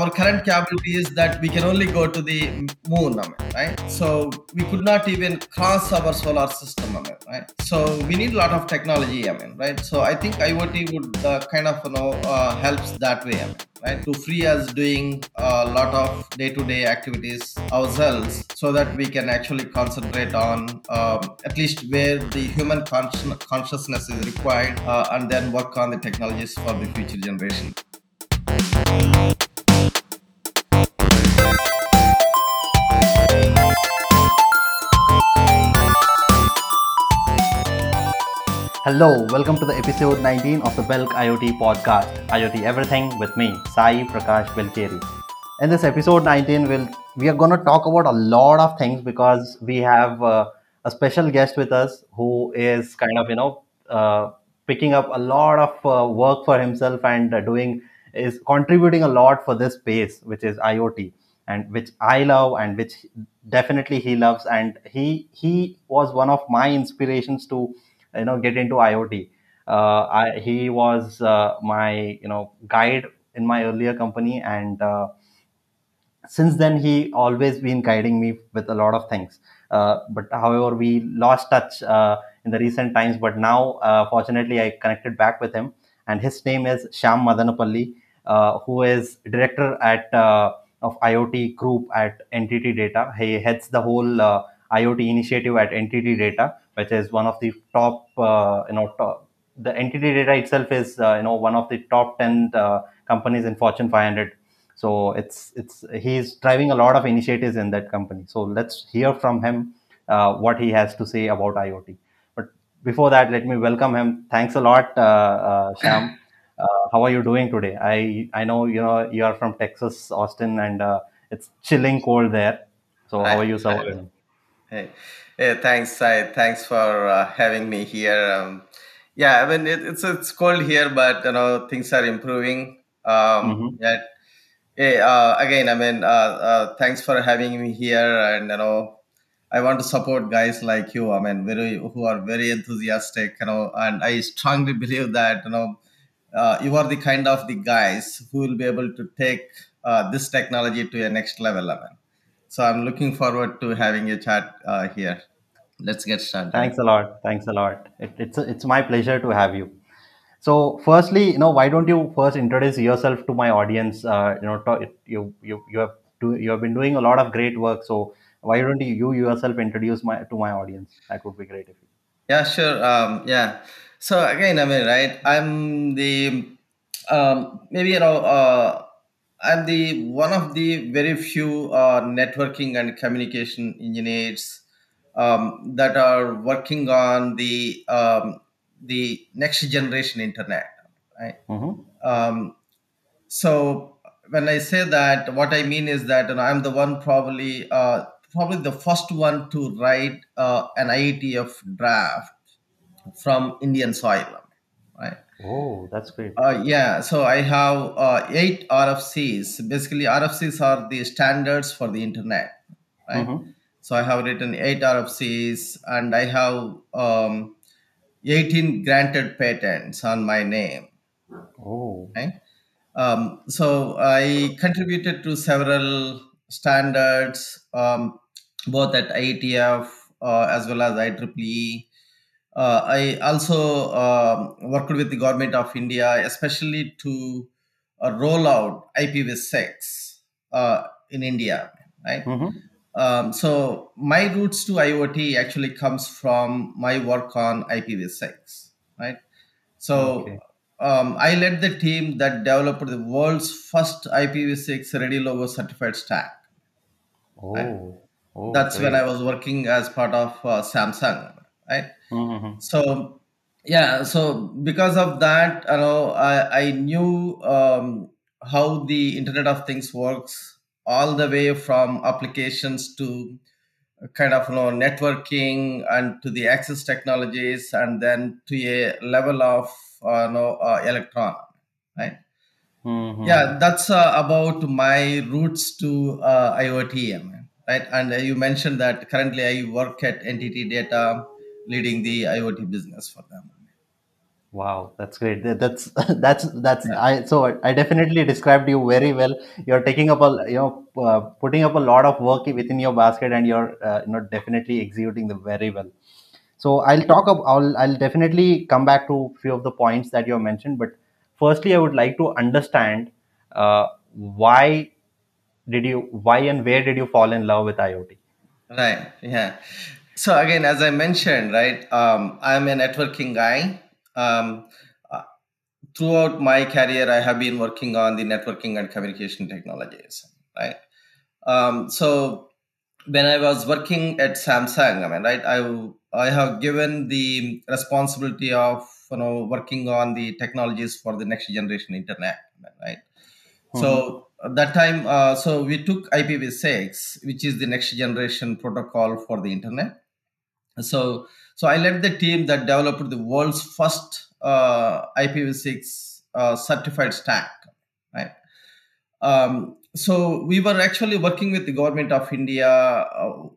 our current capability is that we can only go to the moon, right? So we could not even cross our solar system, right? So we need a lot of technology, I mean, right? So I think IoT would uh, kind of you know uh, helps that way, I mean, right? To free us doing a lot of day-to-day activities ourselves, so that we can actually concentrate on um, at least where the human consci- consciousness is required, uh, and then work on the technologies for the future generation. Hello, welcome to the episode 19 of the Belk IoT podcast, IoT Everything with me, Sai Prakash Belkeri. In this episode 19, we'll, we are going to talk about a lot of things because we have uh, a special guest with us who is kind of, you know, uh, picking up a lot of uh, work for himself and doing, is contributing a lot for this space, which is IoT and which I love and which definitely he loves. And he, he was one of my inspirations to you know get into iot uh, I, he was uh, my you know guide in my earlier company and uh, since then he always been guiding me with a lot of things. Uh, but however we lost touch uh, in the recent times but now uh, fortunately i connected back with him and his name is Syam madanapalli who is director at of iot group at ntt data. He heads the whole iot initiative at ntt data which is one of the top uh, you know top, the NTT data itself is uh, you know one of the top 10 uh, companies in fortune 500 so it's it's he's driving a lot of initiatives in that company. So let's hear from him uh, what he has to say about iot but before that let me welcome him. Thanks a lot uh, uh, Syam uh, how are you doing today? I i know you know you are from texas austin and uh, it's chilling cold there. So how Hi, are you surviving? Hey, hey, thanks, Sai. Thanks for uh, having me here. Um, yeah, I mean it, it's it's cold here, but you know things are improving. Um, hmm yeah. Hey, uh, again, I mean, uh, uh, thanks for having me here, and you know, I want to support guys like you. I mean, very who are very enthusiastic, you know, and I strongly believe that you know, uh, you are the kind of the guys who will be able to take uh, this technology to a next level. I mean, so I'm looking forward to having a chat uh, here. Let's get started. Thanks a lot. Thanks a lot. It, it's it's my pleasure to have you. So, firstly, you know, why don't you first introduce yourself to my audience? Uh, you know, talk, you you you have do, you have been doing a lot of great work. So, why don't you, you yourself introduce my to my audience? That would be great if you. Yeah, sure. Um, yeah. So again, I mean, right? I'm the um, maybe you know uh, I'm the one of the very few uh, networking and communication engineers um, that are working on the um, the next generation internet. Right. Mm-hmm. Um, so when I say that, what I mean is that know, I'm the one probably uh, probably the first one to write uh, an IETF draft from Indian soil? Oh, that's great. Uh, yeah, so I have uh, eight RFCs. Basically, RFCs are the standards for the internet, right? Mm-hmm. So I have written eight RFCs, and I have um, 18 granted patents on my name. Oh. Right? Um, so I contributed to several standards, um, both at IETF uh, as well as IEEE uh, I also um, worked with the government of India, especially to uh, roll out IPv6 uh, in India, right? Mm-hmm. Um, so my roots to IoT actually comes from my work on IPv6, right? So Okay. um, I led the team that developed the world's first IPv6 ready logo certified stack. Right? Oh. Oh, That's when I was working as part of uh, Samsung, right? Mm-hmm. so yeah so because of that you know i, I knew um, how the internet of things works all the way from applications to kind of you know networking and to the access technologies and then to a level of uh, you know uh, electron right Mm-hmm. yeah that's uh, about my roots to uh, iot right and uh, you mentioned that currently i work at ntt data leading the iot business for them Wow, that's great. That's that's that's Yeah. I so I definitely described you very well. You're taking up a you know uh, putting up a lot of work within your basket, and you're uh, you know definitely executing them very well. So I'll talk about I'll I'll definitely come back to a few of the points that you have mentioned. But firstly, I would like to understand uh, why did you why and where did you fall in love with IoT? Right. Yeah. So again, as I mentioned, right, um, I'm a networking guy. Um, uh, throughout my career, I have been working on the networking and communication technologies. Right. Um, so when I was working at Samsung, I mean, right, I I have given the responsibility of you know working on the technologies for the next generation internet, right? hmm So that time, uh, so we took IPv6, which is the next generation protocol for the internet. So so I led the team that developed the world's first uh, IPv6 uh, certified stack, right? Um, so we were actually working with the government of India. Uh,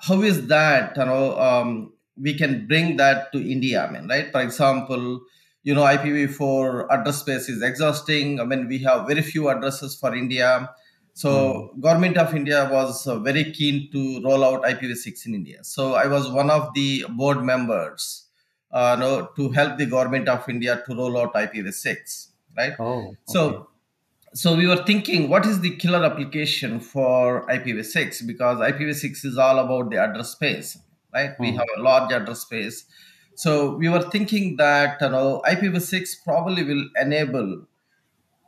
how is that? You know, um, we can bring that to India. I mean, right? For example, you know, IPv4 address space is exhausting. I mean, we have very few addresses for India. Hmm So government of India was uh, very keen to roll out IPv6 in India. So I was one of the board members, uh, no, to help the government of India to roll out IPv6, right? Oh, okay. So so we were thinking what is the killer application for ipv6 because ipv6 is all about the address space right we hmm have a large address space so we were thinking that you know ipv6 probably will enable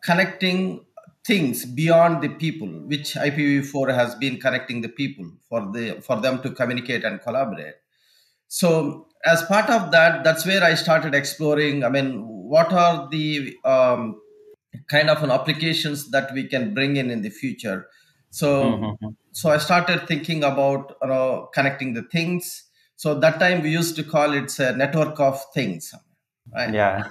connecting things beyond the people which ipv4 has been connecting the people for the for them to communicate and collaborate. So as part of that that's where i started exploring i mean what are the um, kind of an applications that we can bring in in the future. So hmm so i started thinking about you know connecting the things. So that time we used to call it a network of things right? Yeah.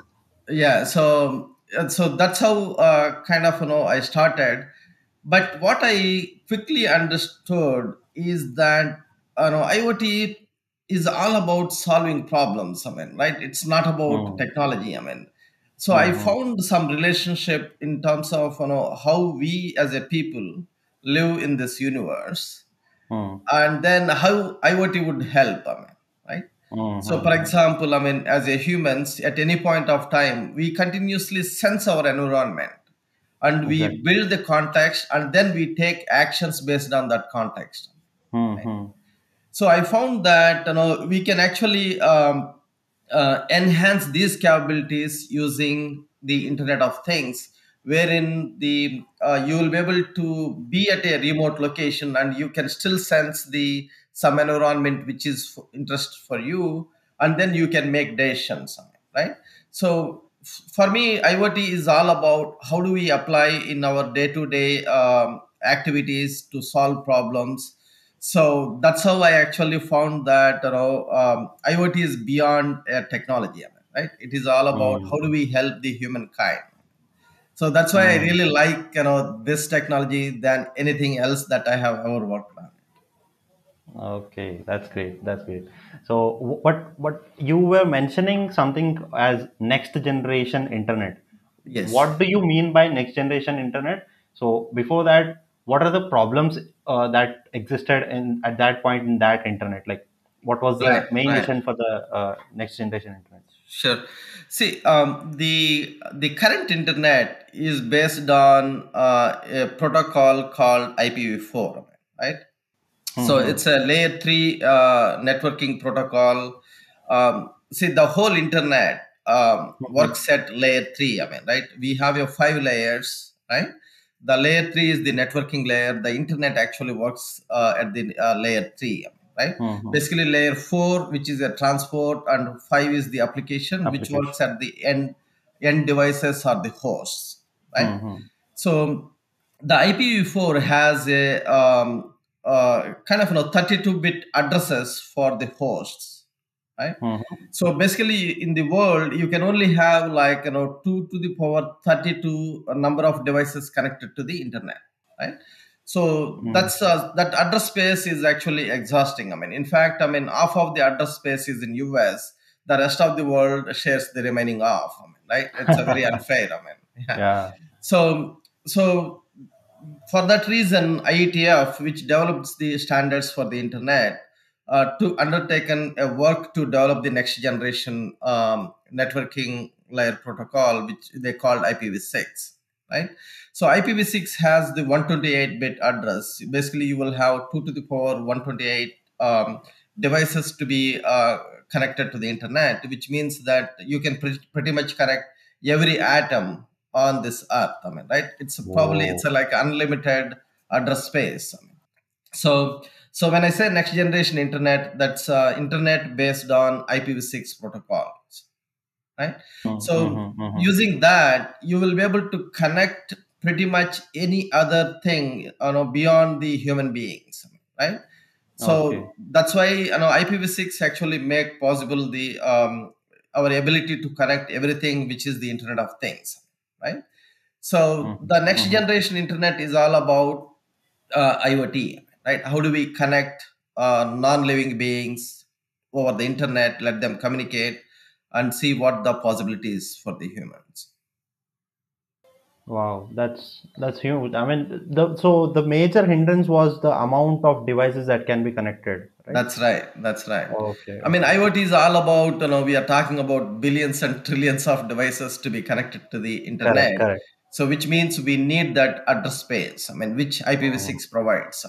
yeah so uh, so that's how uh, kind of you know i started. But what i quickly understood is that you know iot is all about solving problems i mean right? It's not about hmm technology i mean. So i hmm found some relationship in terms of you know how we as a people live in this universe. Hmm and then how iot would help i mean right so, for example, I mean, as a humans, at any point of time, we continuously sense our environment and we Exactly. build the context and then we take actions based on that context. right? hmm So I found that you know we can actually um, uh, enhance these capabilities using the Internet of Things, wherein the uh, you will be able to be at a remote location and you can still sense the some environment which is interest for you, and then you can make decisions, right? So f- for me, IoT is all about how do we apply in our day-to-day um, activities to solve problems so that's how I actually found that you know um, IoT is beyond uh, technology, right? It is all about how do we help the humankind. So that's why I hmm really like you know this technology than anything else that I have ever worked on. Okay, that's great. That's great. So, what what you were mentioning something as next generation internet. Yes. What do you mean by next generation internet? So, before that, what are the problems uh, that existed in at that point in that internet? Like, what was Right. the main Right. vision for the uh, next generation internet? Sure. See, um, the the current internet is based on uh, a protocol called IPv4, right? So Mm-hmm. it's a layer three uh, networking protocol. Um, see, the whole internet um, Mm-hmm. works at layer three. I mean, right? We have your five layers, right? The layer three is the networking layer. The internet actually works uh, at the uh, layer three, right? Mm-hmm. Basically, layer four, which is a transport, and five is the application, which works at the end end devices or the hosts, right? Mm-hmm. So the IPv4 has a um, uh, kind of you know 32-bit addresses for the hosts, right? Mm-hmm. So basically, in the world, you can only have like you know two to the power 32 number of devices connected to the internet, right? So Mm-hmm. that's uh, that address space is actually exhausting. I mean, in fact, I mean half of the address space is in US. the rest of the world shares the remaining half. I mean, right? It's a very unfair. I mean, yeah. yeah So so for that reason, IETF, which develops the standards for the internet, uh, to undertaken a work to develop the next generation um, networking layer protocol, which they called IPv6, right? So IPv6 has the 128-bit address. Basically, you will have two to the power 128 um, devices to be uh, connected to the internet, which means that you can pre- pretty much connect every atom on this earth. I mean, right? It's probably Whoa. it's a, like unlimited address space. I mean, so so when I say next generation internet, that's uh, internet based on IPv6 protocols, right? So Mhm, mhm. using that, you will be able to connect pretty much any other thing, you know, beyond the human beings, right? So Okay. that's why you know IPv6 actually make possible the um, our ability to connect everything, which is the Internet of Things, right? So Mhm, the next mhm. generation internet is all about uh, IoT, right? How do we connect uh, non-living beings over the internet, let them communicate, and see what the possibilities for the humans. Wow, that's that's huge. I mean, the so the major hindrance was the amount of devices that can be connected, right? That's right. That's right. Okay, I mean. IoT is all about, you know, we are talking about billions and trillions of devices to be connected to the internet. correct. So, which means we need that address space. I mean, which IPv6 provides.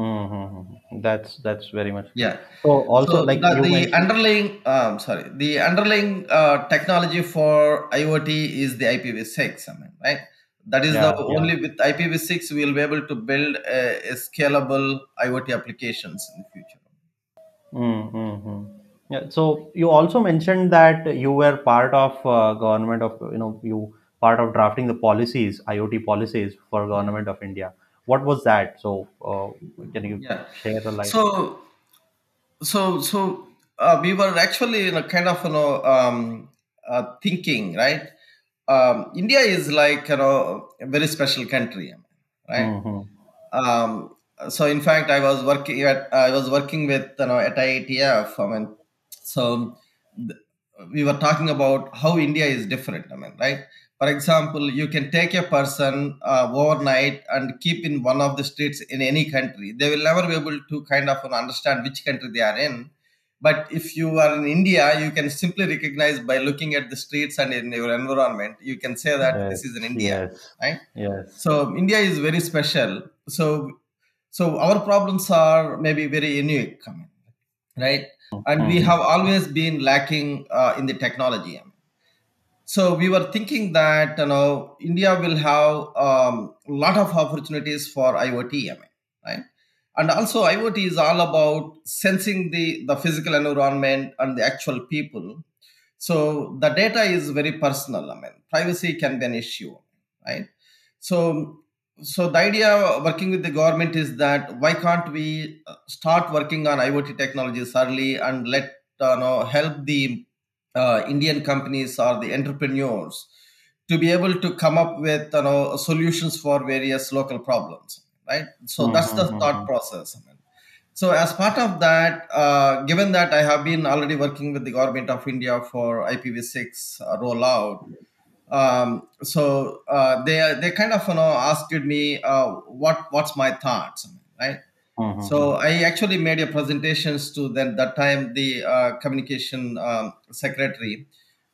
Mm-hmm. That's that's very much yeah. So also So like the, the mentioned, underlying, um, sorry, the underlying uh, technology for IoT is the IPv6. I mean, right? That is the yeah, yeah. only with IPv6 we will be able to build a, a scalable IoT applications in the future. Mm-hmm. Yeah. So you also mentioned that you were part of uh, government of you know you part of drafting the policies IoT policies for government of India. What was that? So uh, can you Yeah. share the light? So so so uh, we were actually in a kind of you know um, uh, thinking right um, india is like you know a very special country right Mm-hmm. um, so in fact i was working at i was working with you know at IETF i mean so th- we were talking about how india is different i mean right for example you can take a person uh, overnight and keep in one of the streets in any country they will never be able to kind of understand which country they are in but if you are in india you can simply recognize by looking at the streets and in your environment you can say that this is in india yes, right yes. so india is very special so so our problems are maybe very unique right and we Mm-hmm. have always been lacking uh, in the technology. So we were thinking that you know india will have a um, lot of opportunities for iot I mean, right? And also iot is all about sensing the the physical environment and the actual people. So the data is very personal i mean privacy can be an issue right? So so the idea working with the government is that why can't we uh, start working on iot technologies early and let uh, know help the uh, indian companies or the entrepreneurs to be able to come up with you know solutions for various local problems right so that's the thought Mm-hmm. process I mean. so as part of that uh, given that i have been already working with the government of india for ipv6 uh, rollout um, so uh, they they kind of you know asked me uh, what what's my thoughts right Mm-hmm. so I actually made a presentations to then that time the uh, communication um, secretary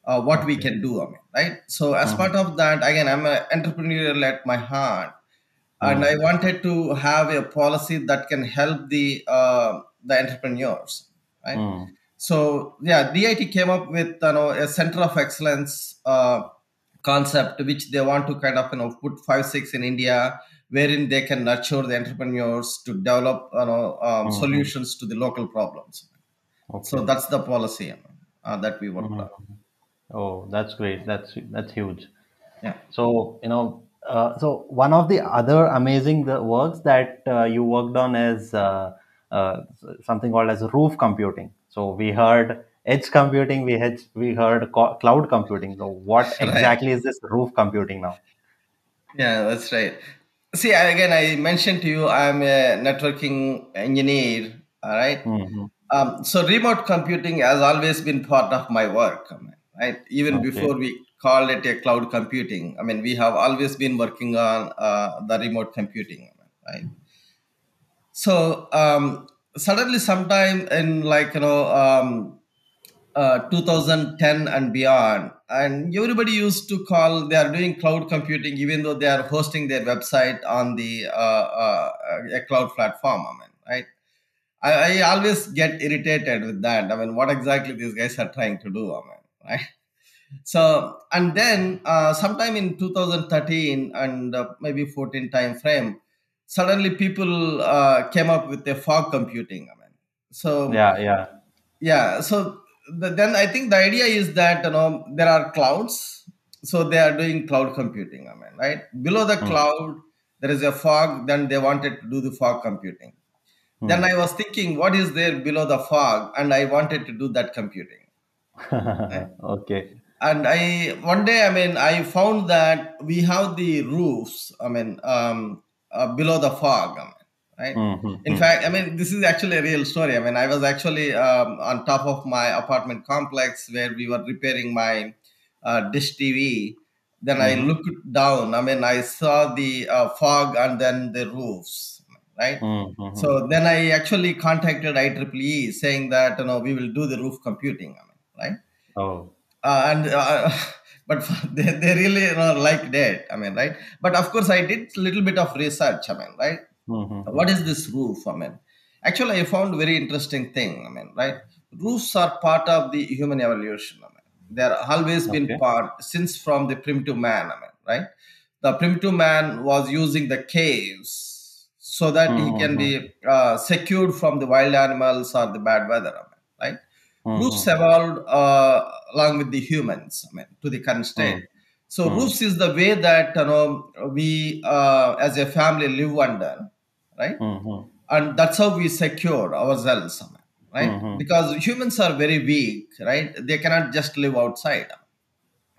uh, what we can do, I mean, right? So as Mm-hmm. part of that, again, I'm an entrepreneurial at my heart, and I Mm-hmm. wanted to have a policy that can help the uh, the entrepreneurs, right? Mm-hmm. So yeah, DIT came up with you know a center of excellence uh, concept, which they want to kind of you know put five six in India, wherein they can nurture the entrepreneurs to develop you know um, Mm-hmm. solutions to the local problems. So that's the policy uh, that we worked on. Mm-hmm. Oh, that's great. That's that's huge. Yeah. So you know, uh, so one of the other amazing the works that uh, you worked on is uh, uh, something called as roof computing. So we heard edge computing, we had we heard co- cloud computing. So what Right. exactly is this roof computing now? Yeah, that's right. See, again, I mentioned to you, I'm a networking engineer. All right. Mm-hmm. Um, so remote computing has always been part of my work, right? Even Okay. before we called it a cloud computing, I mean, we have always been working on uh, the remote computing, right? So um, suddenly, sometime in like you know um, uh, 2010 and beyond, and everybody used to call they are doing cloud computing, even though they are hosting their website on the uh, uh, a cloud platform. I mean, right? I, I always get irritated with that. I mean, what exactly these guys are trying to do? I mean, right? So, and then uh, sometime in 2013 and uh, maybe 14 time frame, suddenly people uh, came up with the fog computing. I mean, so Yeah, yeah. yeah, so then I think the idea is that you know there are clouds, so they are doing cloud computing. I mean, right below the Hmm. cloud there is a fog. Then they wanted to do the fog computing then Hmm. I was thinking, what is there below the fog? And I wanted to do that computing. right? Okay. And I one day, I mean, I found that we have the roofs. I mean, um, uh, below the fog. I mean, right? Hmm, hmm, In hmm. fact, I mean, this is actually a real story. I mean, I was actually um, on top of my apartment complex where we were repairing my uh, dish TV. Then I Mhm. looked down. I mean, I saw the uh, fog and then the roofs, right? Hmm, hmm, hmm. So then I actually contacted IEEE saying that you know we will do the roof computing, I mean, right? Oh. Uh, and uh, but they, they really you know liked it, I mean, right? But of course I did a little bit of research, I mean, right? Hmm, hmm, hmm. What is this roof? I mean, actually I found very interesting thing, I mean, right? Roofs are part of the human evolution, I mean, they're always been part since from the primitive man, I mean, right? The primitive man was using the caves so that Hmm, he can be uh, secured from the wild animals or the bad weather, I mean, right? Hmm, hmm, Roofs evolved uh, along with the humans, I mean, to the current state. So hmm. roofs is the way that you know we uh, as a family live under, right? Hmm, hmm. And that's how we secure ourselves, right? Hmm, hmm. Because humans are very weak, right? They cannot just live outside,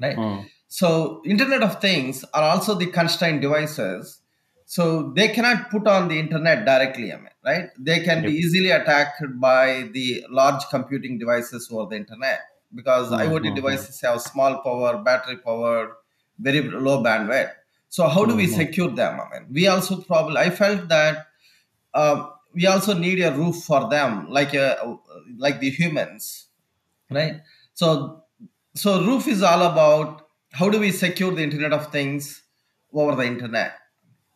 right? Hmm. So Internet of Things are also the constrained devices. So they cannot put on the internet directly, I mean, right? They can be easily attacked by the large computing devices over the internet because Hmm, IoT devices have small power, battery power, very low bandwidth. So how do we hmm. secure them? I mean, we also probably I felt that um, we also need a roof for them, like a, like the humans, right? So so roof is all about how do we secure the internet of things over the internet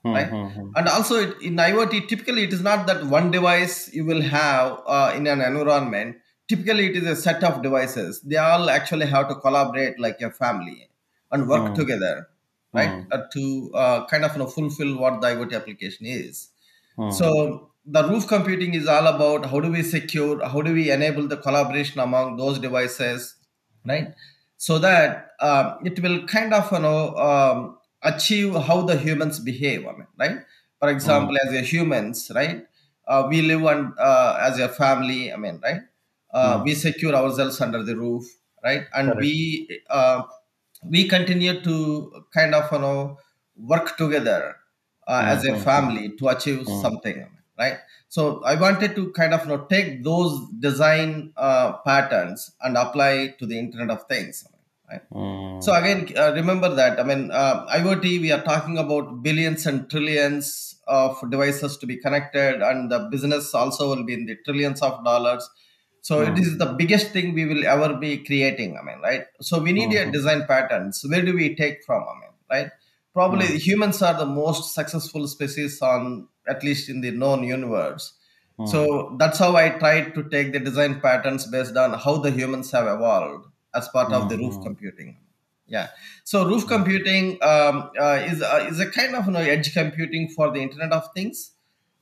Hmm, right? hmm, hmm. and also it, in iot typically it is not that one device you will have uh, in an environment. Typically it is a set of devices. They all actually have to collaborate like a family and work Hmm, together right? Uh, to uh, kind of you know, fulfill what the iot application is Hmm. so the roof computing is all about how do we secure, how do we enable the collaboration among those devices, right? So that um, it will kind of you know um, achieve how the humans behave. I mean, right? For Hmm. example, as a humans, right? Uh, we live on uh, as a family. I mean, right? Uh, Hmm. we secure ourselves under the roof, right? And Correct. we uh, we continue to kind of you know work together uh, as a family to achieve Hmm. something right so i wanted to kind of you know take those design uh, patterns and apply to the internet of things right so Hmm. again uh, remember that i mean uh, iot we are talking about billions and trillions of devices to be connected and the business also will be in the trillions of dollars so it Hmm. is the biggest thing we will ever be creating i mean right so we need Hmm, a hmm. design patterns where do we take from i mean right probably Hmm. humans are the most successful species on at least in the known universe Hmm. so that's how i tried to take the design patterns based on how the humans have evolved as part of Hmm, the roof hmm. computing yeah so roof Hmm. computing um, uh, is, uh, is a kind of you know, edge computing for the internet of things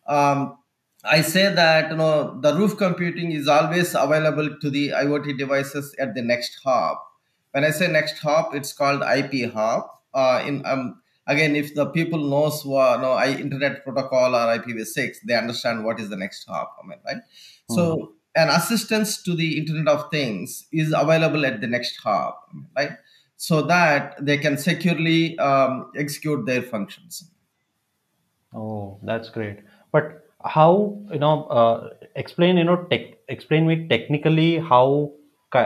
um, I say that you know the roof computing is always available to the IoT devices at the next hop. When I say next hop, it's called IP hop. Uh, in um, again, if the people knows what no I Internet Protocol or IPv6, they understand what is the next hop. I mean, right? Hmm. So an assistance to the Internet of Things is available at the next hop, right? So that they can securely um, execute their functions. Oh, that's great. But how you know uh, explain you know tech explain me technically how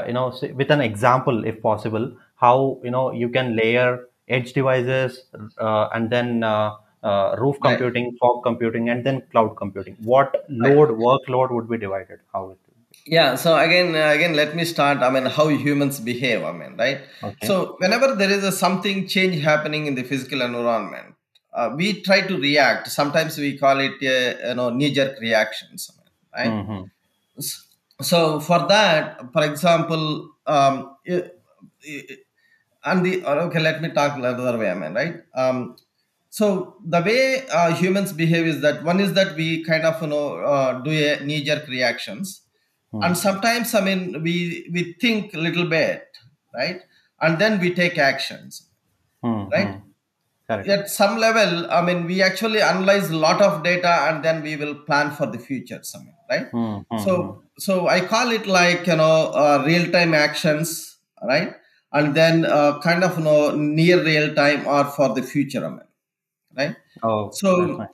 you know say, with an example if possible how you know you can layer edge devices uh, and then uh, uh, roof Right. computing fog computing and then cloud computing what Right. load workload would be divided how it Yeah. So again, again, let me start. I mean, how humans behave. I mean, right. okay So whenever there is a something change happening in the physical environment, uh, we try to react. Sometimes we call it, uh, you know, knee-jerk reactions. Right. mm-hmm. So for that, for example, um, and the or okay, let me talk another way. I mean, right. Um, so the way uh, humans behave is that one is that we kind of you know uh, do a knee-jerk reactions and sometimes i mean we we think a little bit right and then we take actions right Mm-hmm. correct at some level i mean we actually analyze a lot of data and then we will plan for the future something right mm-hmm. so so i call it like you know uh, real time actions right and then uh, kind of you know near real time or for the future I mean, right? Oh so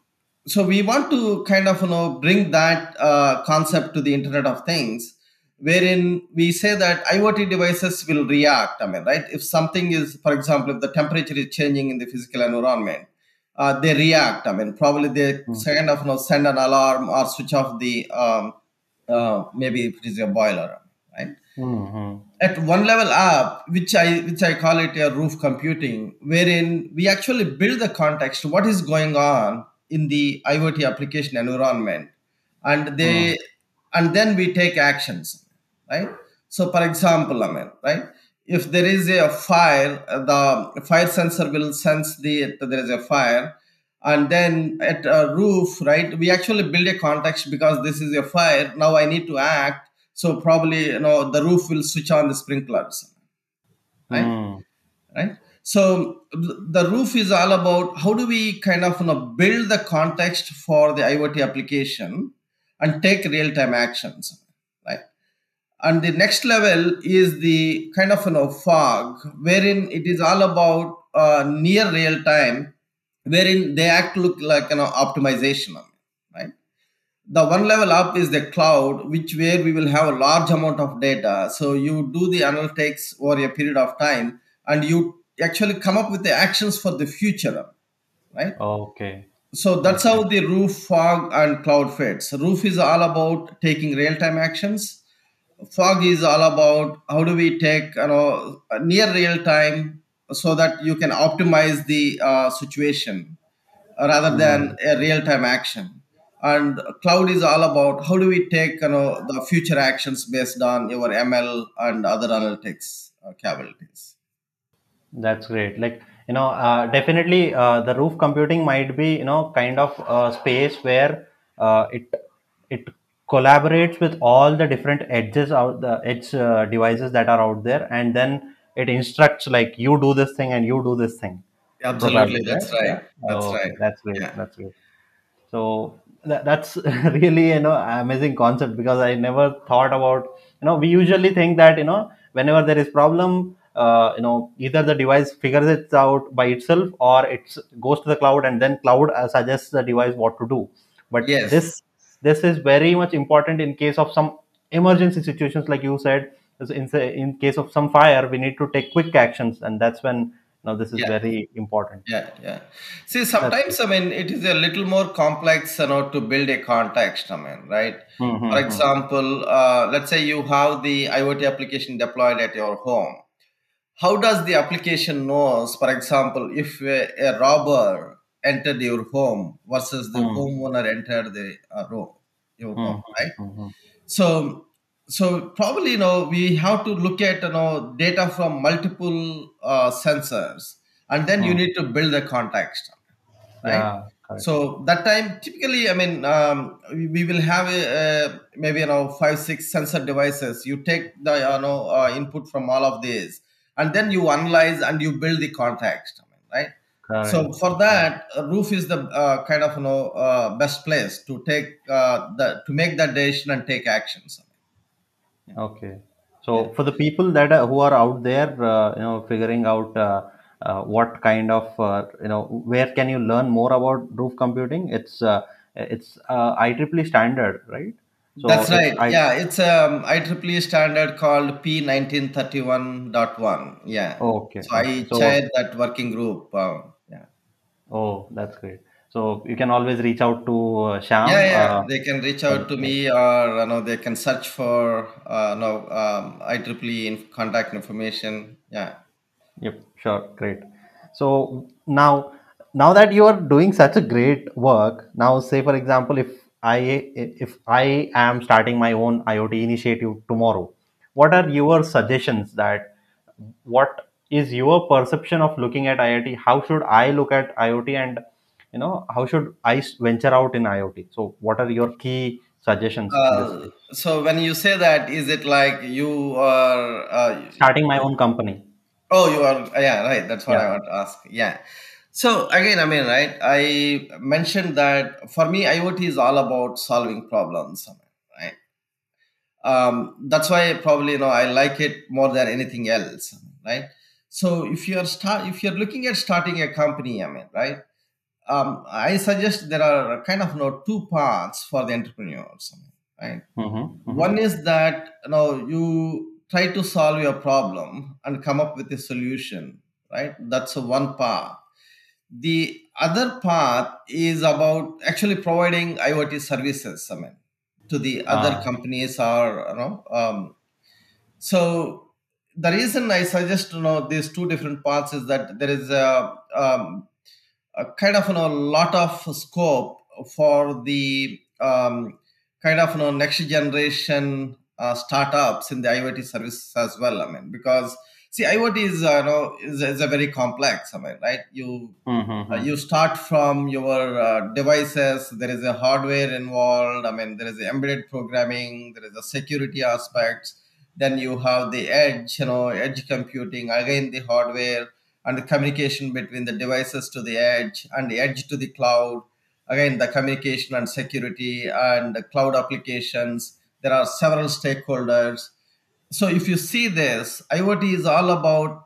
so we want to kind of you know bring that uh, concept to the internet of things wherein we say that iot devices will react i mean right? If something is for example if the temperature is changing in the physical environment uh, they react i mean probably they kind of you know send an alarm or switch off the um, uh, maybe if it is a boiler mm-hmm. at one level up which i which i call it a roof computing wherein we actually build the context what is going on in the iot application environment. And they and then we take actions right? So for example i mean right? If there is a fire the fire sensor will sense the that there is a fire and then at a roof right we actually build a context because this is a fire now i need to act so probably you know the roof will switch on the sprinklers right? Mm. right? So the roof is all about how do we kind of you know build the context for the iot application and take real time actions right? And the next level is the kind of you know fog wherein it is all about uh, near real time wherein they act look like you know optimization the one level up is the cloud which where we will have a large amount of data. So you do the analytics over a period of time and you actually come up with the actions for the future right? Okay. So that's how the roof fog and cloud fits roof is all about taking real time actions. Fog is all about how do we take you know near real time so that you can optimize the uh, situation rather than mm. a real time action and cloud is all about how do we take you know the future actions based on your ml and other analytics uh, capabilities That's great. Like, you know, uh, definitely uh, the roof computing might be, you know, kind of a space where uh, it it collaborates with all the different edges out the edge uh, devices that are out there, and then it instructs like you do this thing and you do this thing, absolutely probably, right? that's right Yeah. that's Oh, right that's great. yeah That's great. So that, that's really you know amazing concept because I never thought about you know we usually think that you know whenever there is problem uh, you know either the device figures it out by itself or it goes to the cloud and then cloud uh, suggests the device what to do. But yes this this is very much important in case of some emergency situations like you said as in, in case of some fire we need to take quick actions and that's when know this is yeah very important Yeah, yeah. See, that's sometimes I mean it is a little more complex, you know, to build a context. I mean, right? For mm-hmm. example, uh, let's say you have the IoT application deployed at your home. How does the application knows, for example, if a, a robber entered your home versus the homeowner entered the uh, room, your home, right? Mm-hmm. So, so probably you know we have to look at you know data from multiple uh, sensors, and then you need to build the context right? Yeah, correct. so that time typically i mean um, we, we will have a, a maybe you know five six sensor devices. You take the you know uh, input from all of these and then you analyze and you build the context I mean, right? So for that roof is the uh, kind of you know uh, best place to take uh, the to make that decision and take actions Okay. yeah So for the people that are, who are out there, uh, you know, figuring out uh, uh, what kind of, uh, you know, where can you learn more about roof computing? It's uh, it's uh, IEEE standard, right? So That's it's right. I Yeah, it's um IEEE standard called P1931.1. Yeah. okay, So okay. I So chaired that working group. Uh, yeah. oh, that's great. So you can always reach out to uh, Yeah, Syam. yeah. Uh, They can reach out to me or you know they can search for uh no um IEEE in contact information. Yeah. Yep, sure, great. So now, now that you are doing such a great work, now say for example, if I if I am starting my own IoT initiative tomorrow, what are your suggestions that what is your perception of looking at IoT? How should I look at IoT, and you know how should i venture out in IoT? So, what are your key suggestions Uh, so when you say that, is it like you are uh, Starting my own company. Oh, you are, yeah, right. That's what Yeah. I want to ask. Yeah. So again, I mean, right, I mentioned that for me, IoT is all about solving problems, right? Um, that's why probably, you know, I like it more than anything else, right? So if you're start, if you're looking at starting a company, I mean, right? Um, I suggest there are kind of, you know, two paths for the entrepreneurs, right? Mm-hmm, mm-hmm, One is that you know you try to solve your problem and come up with a solution, right? That's a one path. The other path is about actually providing IoT services, I mean, to the other Ah, companies or you know. Um, so the reason I suggest you know these two different paths is that there is a um, a kind of you know lot of scope for the um, kind of you know next generation uh, startups in the IoT services as well. I mean, because see, IoT is uh, you know is, is a very complex. I mean, right? You uh, mm-hmm, you start from your uh, devices. There is a hardware involved. I mean, there is embedded programming. There is a security aspects. Then you have the edge, you know, edge computing. Again, the hardware and the communication between the devices to the edge and the edge to the cloud. Again, the communication and security and cloud applications. There are several stakeholders. So if you see this, IoT is all about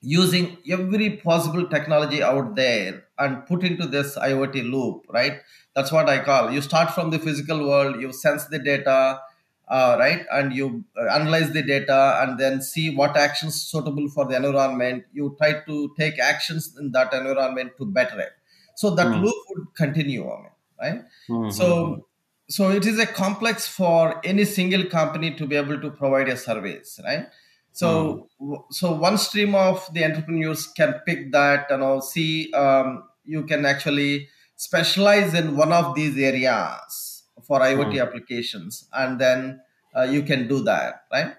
using every possible technology out there and put into this IoT loop, right? That's what I call. You start from the physical world, you sense the data, uh, right, and you uh, analyze the data, and then see what actions suitable for the environment. You try to take actions in that environment to better it. So that loop would continue on it, right? mm-hmm, So so it is a complex for any single company to be able to provide a service, right? So w- so one stream of the entrepreneurs can pick that and know see um, you can actually specialize in one of these areas for IoT applications, and then uh, you can do that, right?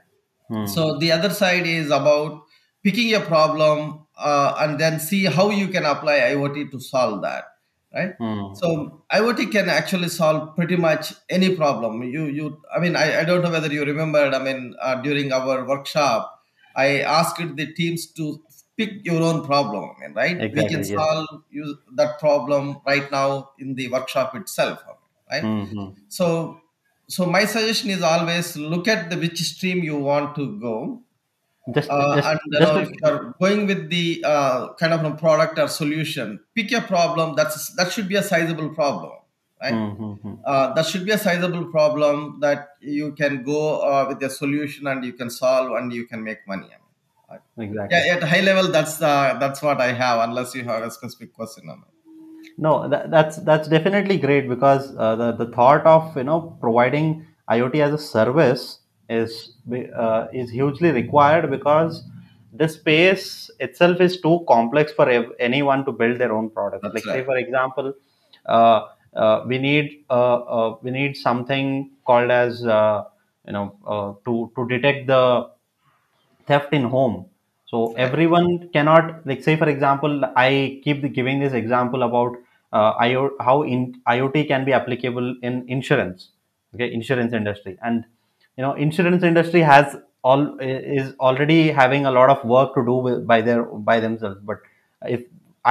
mm-hmm, So the other side is about picking a problem uh, and then see how you can apply IoT to solve that, right? mm-hmm. So IoT can actually solve pretty much any problem. You, you. I mean, I, I don't know whether you remembered. I mean, uh, during our workshop, I asked the teams to pick your own problem. Right? We can Exactly. Solve you, that problem right now in the workshop itself, right? Mm-hmm. So, so my suggestion is always look at the which stream you want to go, Just, uh, just, and you just know if you're going with the uh, kind of a product or solution, pick a problem that's that should be a sizable problem, right? Mm-hmm. Uh, that should be a sizable problem that you can go uh, with a solution and you can solve and you can make money. Uh, Exactly. Yeah, at high level, that's uh, that's what I have. Unless you have a specific question on it. No, that, that's that's definitely great because uh, the the thought of you know providing IoT as a service is uh, is hugely required because the space itself is too complex for ev- anyone to build their own product. That's Like say for example, uh, uh, we need uh, uh, we need something called as uh, you know uh, to to detect the theft in home. So everyone cannot like say for example i keep giving this example about IO, how in, iot can be applicable in insurance okay insurance industry. And you know insurance industry has all is already having a lot of work to do with, by their by themselves. But if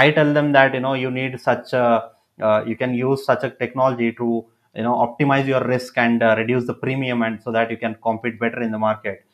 i tell them that you know you need such a uh, you can use such a technology to you know optimize your risk and uh, reduce the premium and so that you can compete better in the market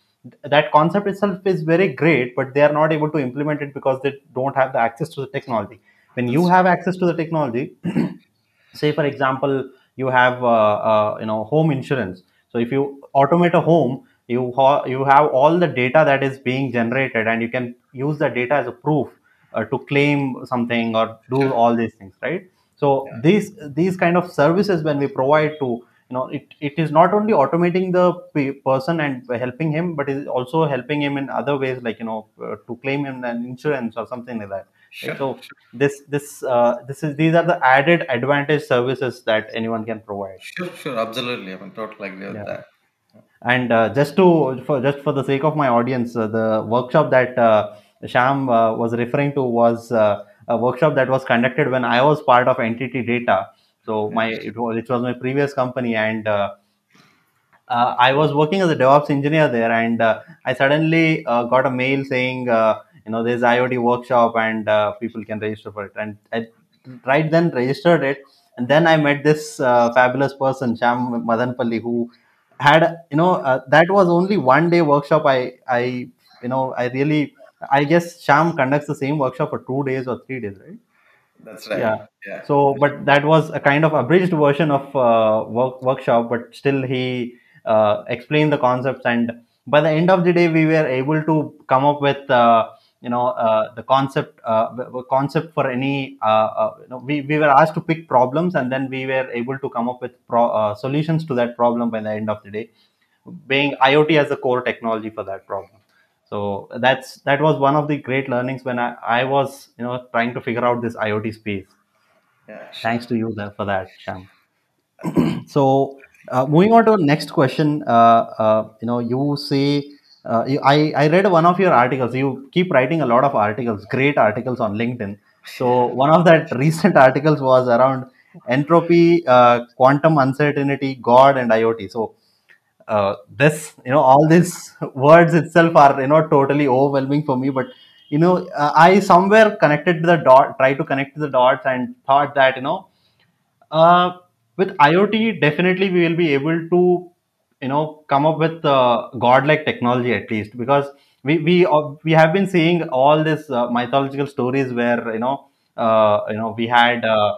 that concept itself is very great but they are not able to implement it because they don't have the access to the technology when you have access to the technology say for example you have uh, uh, you know home insurance. So if you automate a home you ha- you have all the data that is being generated and you can use the data as a proof uh, to claim something or do all these things right? So Yeah. these these kind of services when we provide to you know it, it is not only automating the pe- person and helping him but is also helping him in other ways like you know uh, to claim him an insurance or something like that Sure. so this this uh, this is these are the added advantage services that anyone can provide Sure, sure, absolutely. I'm totally agree with yeah that. and uh, just to for just for the sake of my audience uh, the workshop that uh, Syam uh, was referring to was uh, a workshop that was conducted when i was part of NTT data so my it was, it was my previous company and uh, uh, I was working as a DevOps engineer there, and uh, I suddenly uh, got a mail saying, uh, you know, there's IoT workshop and uh, people can register for it. And I right then registered it, and then I met this uh, fabulous person, Syam Madanapalli, who had, you know, uh, that was only one day workshop. I, I, you know, I really, I guess Syam conducts the same workshop for two days or three days, right? That's right. yeah Yeah. so but that was a kind of abridged version of uh, work, workshop but still he uh, explained the concepts and by the end of the day we were able to come up with uh, you know uh, the concept uh, concept for any uh, uh, you know, we, we were asked to pick problems and then we were able to come up with pro- uh, solutions to that problem by the end of the day being iot as a core technology for that problem. So that's that was one of the great learnings when i, I was you know trying to figure out this iot space. Yeah, sure. thanks to you there for that Syam so uh, moving on to the next question uh, uh, you know you say uh, I, I read one of your articles. You keep writing a lot of articles great articles on linkedin. So one of that recent articles was around entropy uh, quantum uncertainty god and iot. So uh, this you know all these words itself are you know totally overwhelming for me but you know uh, i somewhere connected the dot try to connect the dots and thought that you know uh, with iot definitely we will be able to you know come up with uh, godlike technology at least. Because we we uh, we have been seeing all these uh, mythological stories where you know uh, you know we had uh,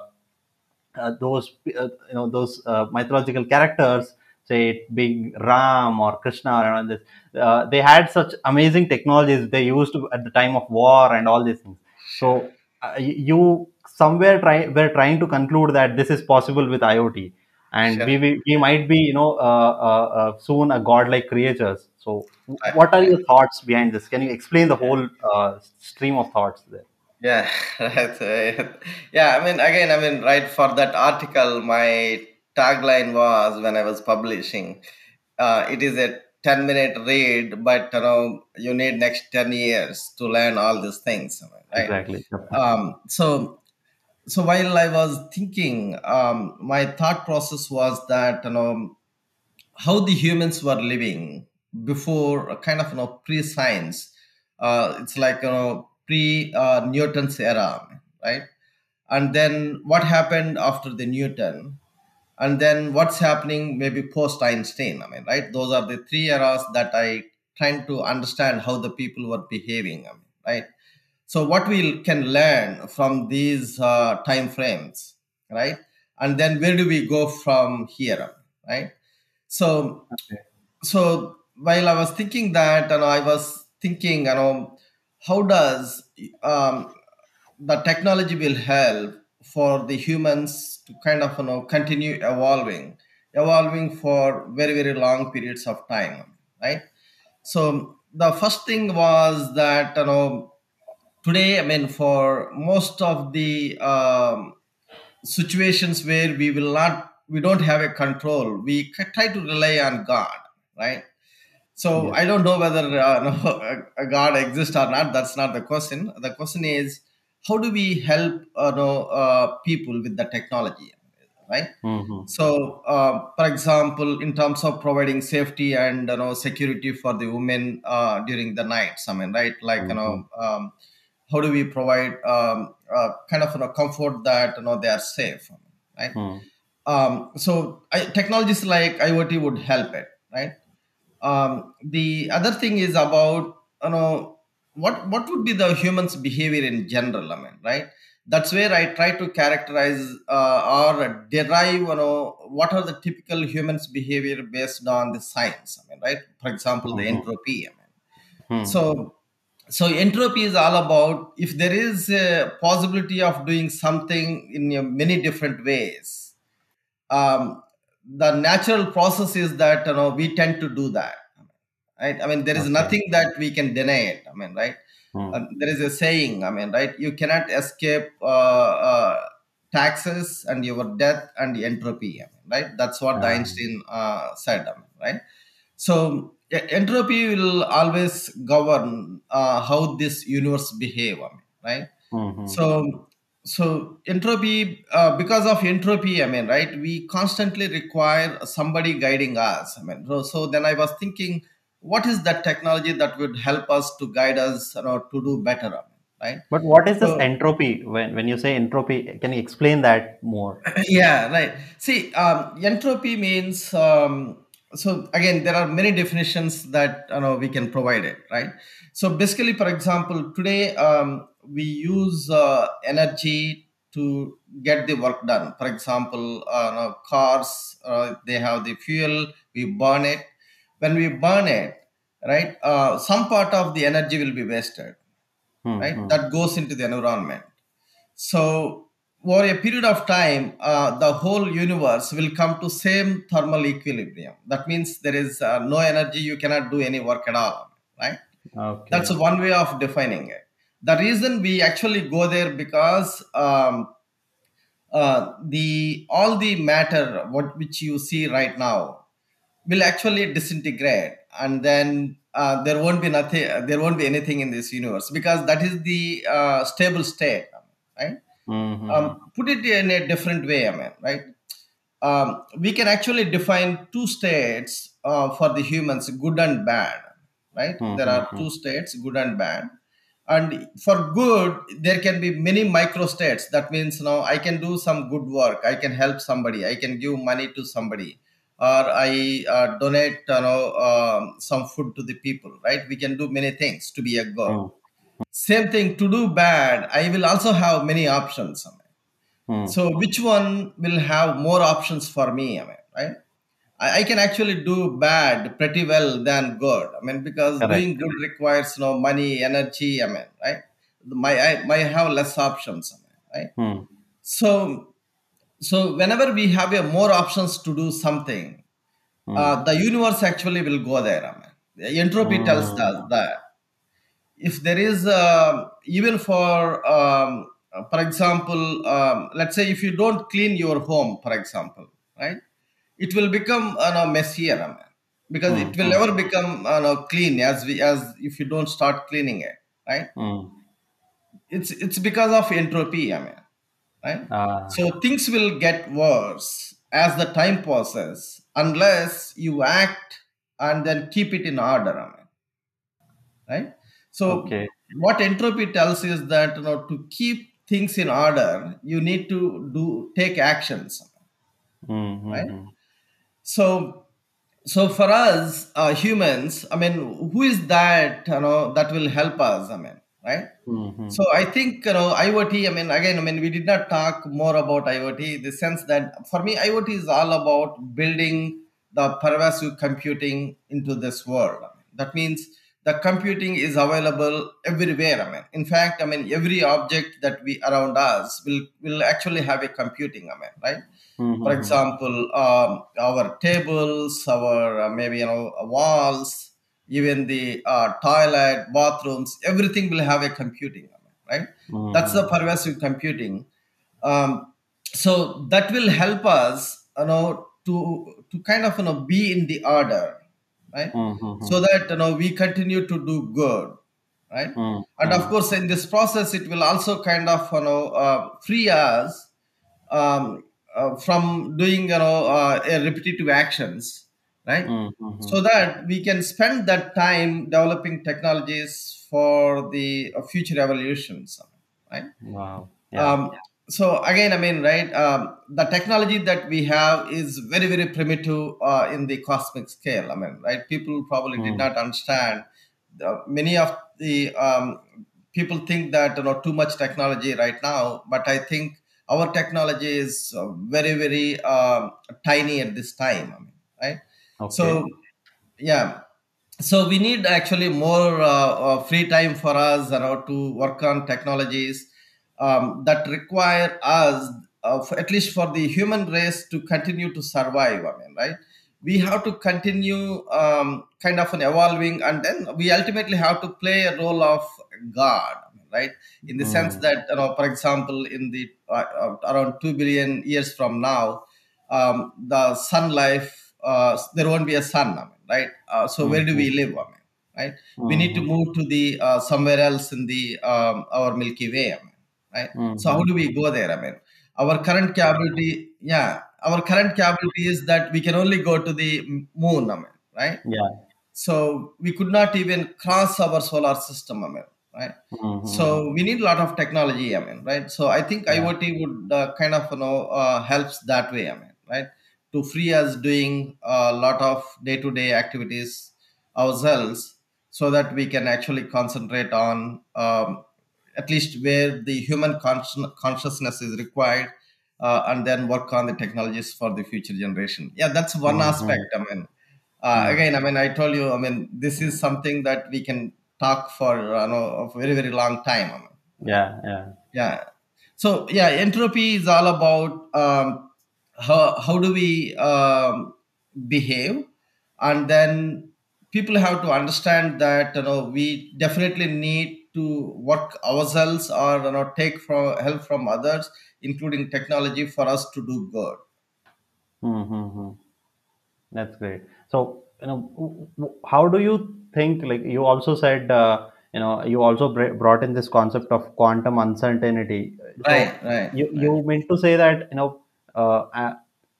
uh, those uh, you know those uh, mythological characters say it being ram or krishna and all this uh, they had such amazing technologies they used at the time of war and all these things. So uh, you somewhere try were trying to conclude that this is possible with iot and Sure. we we, we might be you know uh, uh, uh, soon a godlike creatures so what are your thoughts behind this can you explain the whole uh, stream of thoughts there Yeah, right. Yeah, I mean, again, I mean, right for that article, my tagline was when I was publishing, uh, it is a 10 minute read, but you know, you need next 10 years to learn all these things, right? exactly Um, so, so while I was thinking, um, my thought process was that, you know, how the humans were living before kind of you know pre-science uh, it's like you know pre uh, newton's era right? And then what happened after the newton? And then what's happening maybe post einstein i mean right? Those are the three eras that i trying to understand how the people were behaving I mean, right so what we can learn from these uh, time frames right and then where do we go from here right so Okay. so while I was thinking that, and I was thinking, you know, how does um, the technology will help for the humans to kind of you know continue evolving, evolving for very very long periods of time, right? So the first thing was that you know today, I mean, for most of the um, situations where we will not, we don't have a control, we try to rely on God, right? So yes I don't know whether uh, no, God exists or not. That's not the question. The question is how do we help uh, no, uh, people with the technology, right? hmm So, uh, for example, in terms of providing safety and you know security for the women uh, during the nights, I mean, right? Like you hmm know, um, how do we provide um, uh, kind of you know comfort that you know they are safe, right? hmm Um, so, I, technologies like IoT would help it, right? um, the other thing is about you know what what would be the humans behavior in general i mean right that's where I try to characterize uh, or derive, you know, what are the typical humans' behavior based on the science. I mean, right? For example, the Mhm. entropy. I mean, Hmm. so so entropy is all about if there is a possibility of doing something in many different ways. Um, the natural process is that you know we tend to do that. Right? I mean, there is Okay. nothing that we can deny it. I mean, right? Hmm. uh, there is a saying i mean right you cannot escape uh, uh, taxes and your death and entropy I mean, right that's what the Ah. einstein uh, said I mean, right so e- entropy will always govern uh, how this universe behave I mean, right Mhm. so so entropy uh, because of entropy i mean right we constantly require somebody guiding us i mean so, so then i was thinking what is that technology that would help us to guide us you know, to do better I mean, right But what is this so entropy? When when you say entropy, can you explain that more? yeah right see um, entropy means um, so again there are many definitions that you know we can provide it right so basically for example today um, we use uh, energy to get the work done for example uh, you know, cars uh, they have the fuel we burn it when we burn it right uh, some part of the energy will be wasted Hmm. right Hmm. that goes into the environment so over a period of time, uh, the whole universe will come to same thermal equilibrium. That means there is uh, no energy; you cannot do any work at all. Right? That's one way of defining it. The reason we actually go there because um, uh, the all the matter what which you see right now will actually disintegrate and then uh, there won't be nothing there won't be anything in this universe because that is the uh, stable state Mhm. um, put it in a different way i mean right? Um, we can actually define two states uh, for the humans good and bad right? There are two states good and bad. And for good there can be many micro states. That means you know i can do some good work. I can help somebody. I can give money to somebody. Or i uh, donate you know um, some food to the people right? We can do many things to be a good. Same thing to do bad i will also have many options. Hmm. so which one will have more options for me I mean, right I, I can actually do bad pretty well than good i mean because Correct. doing good requires you know money energy i mean right my i might have less options I mean, right Hmm. so so whenever we have a more options to do something Hmm. uh, the universe actually will go there I mean. Entropy tells us Hmm. that if there is uh, even for um, uh, for example um, let's say if you don't clean your home for example right it will become uh, no, messier I mean, because Hmm. it will Hmm. never become uh, no, clean as we as if you don't start cleaning it right Hmm. it's it's because of entropy i mean right Ah. so things will get worse as the time passes unless you act and then keep it in order I mean, right so Okay. what entropy tells is that you know to keep things in order you need to do take actions Hmm. Hmm. right so so for us uh, humans i mean who is that you know that will help us i mean right Hmm. Hmm. so I think you know IoT. I mean, again, I mean, we did not talk more about IoT. The sense that for me, IoT is all about building the pervasive computing into this world. That means the computing is available everywhere. I mean, in fact, I mean, every object that we around us will will actually have a computing. I mean, right? Hmm. For example, um, our tables, our uh, maybe you know walls, even the uh, toilet, bathrooms, everything will have a computing, right? Hmm. That's the pervasive computing. Um, so that will help us, you know, to to kind of you know be in the order, right? Hmm. Hmm. Hmm. So that you know we continue to do good, right? Hmm. And of course, in this process, it will also kind of you know uh, free us um, uh, from doing you know uh, repetitive actions, right? Hmm. Hmm. Hmm. so that we can spend that time developing technologies for the uh, future evolutions right Wow. Yeah. um, so again i mean right um, the technology that we have is very very primitive uh, in the cosmic scale i mean right people probably did Hmm. not understand the, many of the um, people think that you know too much technology right now, but I think our technology is uh, very very um, tiny at this time. I mean, right? Okay. So yeah, so we need actually more uh, uh, free time for us you know, to work on technologies um, that require us uh, at least for the human race to continue to survive i mean right we have to continue um, kind of an evolving and then we ultimately have to play a role of god right in the sense Mm, that you know for example in the uh, uh, around 2 billion years from now um, the sun life, uh, there won't be a sun, I mean, right? Uh, so where do we live? I mean, right? We need to mhm, move to the uh, somewhere else in the um, our Milky Way, I mean, right? So how do we go there? I mean, our current capability, yeah, our current capability is that we can only go to the moon, I mean, right? Yeah. So we could not even cross our solar system, I mean, right? Mhm. So we need a lot of technology, I mean, right? So I think Yeah. IoT would uh, kind of, you know, uh, helps that way, I mean, right? To free us doing a lot of day-to-day activities ourselves, so that we can actually concentrate on um, at least where the human consci- consciousness is required, uh, and then work on the technologies for the future generation. Yeah, that's one aspect. Mhm. I mean, uh, Mm. again, I mean, I told you, I mean, this is something that we can talk for you know, a very, very long time. I mean. Yeah. Yeah. Yeah. So, yeah, entropy is all about um, how, how do we um, behave. And then people have to understand that, you know, we definitely need to work ourselves or, you know, take from help from others, including technology for us to do good. Mhm. That's great. So, you know, how do you think? Like you also said, uh, you know, you also br- brought in this concept of quantum uncertainty. Right, So, right, you right. you mean to say that you know, uh, uh,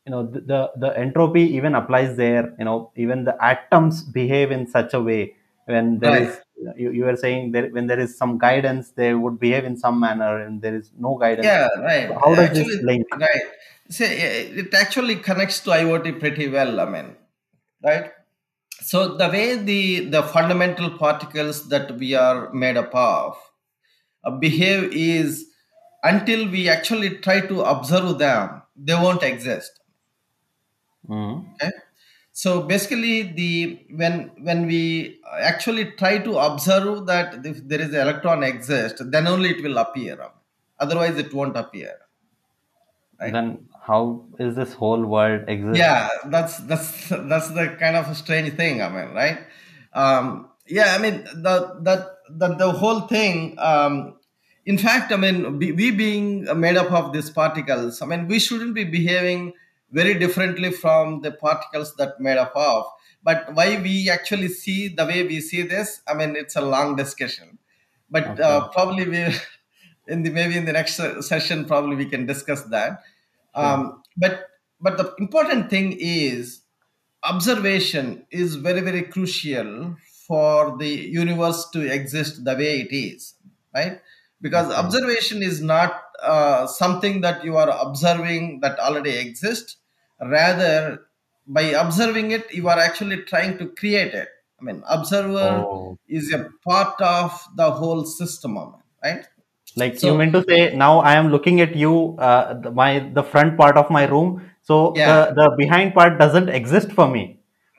you know, the, the the entropy even applies there. You know, even the atoms behave in such a way when there Right. is. You, you were saying that when there is some guidance, they would behave in some manner, and there is no guidance. Yeah, So right. how does this link? right. See, it actually connects to IoT pretty well. I mean, right? So the way the the fundamental particles that we are made up of uh, behave is until we actually try to observe them, they won't exist. Mm, Okay. So basically, the when when we actually try to observe that if there is an electron exist, then only it will appear. Otherwise, it won't appear. Right then how is this whole world exist? yeah that's that's that's the kind of a strange thing i mean right um yeah i mean the that the, the whole thing um in fact i mean we, we being made up of these particles i mean we shouldn't be behaving very differently from the particles that made up of. But why we actually see the way we see this i mean it's a long discussion. But Okay, uh, probably we in the maybe in the next session probably we can discuss that. Um, but but the important thing is observation is very very crucial for the universe to exist the way it is right? Because Okay. observation is not uh, something that you are observing that already exists rather by observing it you are actually trying to create it i mean observer Oh, is a part of the whole system of it, right like you mean to say now I am looking at you, uh, the, my the front part of my room. So yeah the the behind part doesn't exist for me.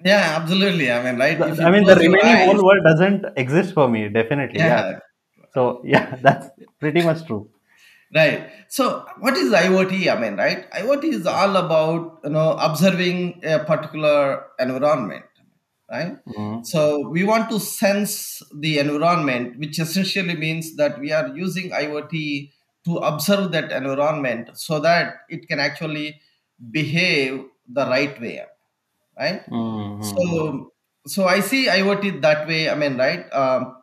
yeah absolutely i mean right The- I mean, the remaining eyes whole world doesn't exist for me. Definitely, yeah. yeah So yeah, that's pretty much true. Right. So, what is IoT? I mean, right? IoT is all about you know observing a particular environment, right? Mm, So we want to sense the environment, which essentially means that we are using IoT to observe that environment so that it can actually behave the right way, right? mm, mm, So, so I see IoT that way. I mean, right? Um,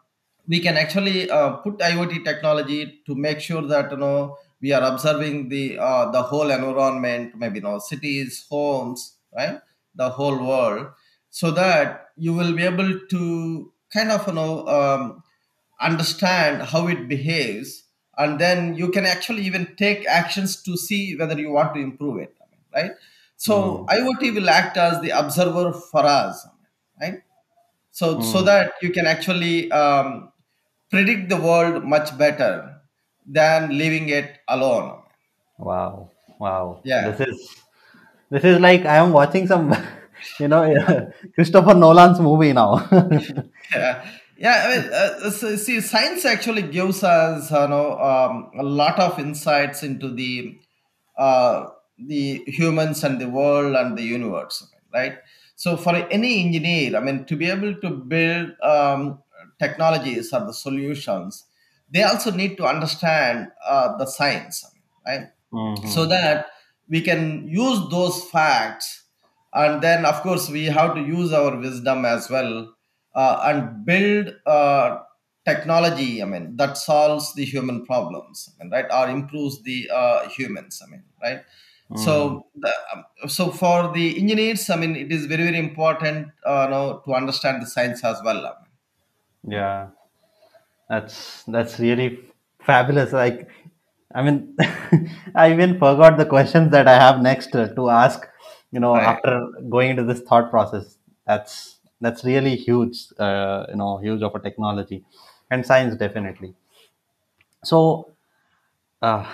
we can actually uh, put IoT technology to make sure that you know we are observing the uh, the whole environment, maybe you know cities, homes, right, the whole world, so that you will be able to kind of you know um, understand how it behaves, and then you can actually even take actions to see whether you want to improve it, right? So mm, IoT will act as the observer for us, right? So so mm, that you can actually um, predict the world much better than leaving it alone. Wow, wow. Yeah. This is this is like I am watching some, you know, Christopher Nolan's movie now. Yeah, yeah. I mean, uh, so, see, science actually gives us, you know, um, a lot of insights into the uh, the humans and the world and the universe, right? So, for any engineer, I mean, to be able to build um, technologies or the solutions, they also need to understand uh, the science, right? so hmm that we can use those facts and then of course we have to use our wisdom as well uh, and build uh, technology i mean that solves the human problems I mean, right? Or improves the uh, humans i mean right? So the, um, so for the engineers i mean it is very very important uh, you know, to understand the science as well I mean. Yeah, that's that's really fabulous. Like, I mean, I even forgot the questions that I have next uh, to ask. You know, right after going into this thought process, that's that's really huge. Uh, you know, huge of a technology, and science definitely. So, uh,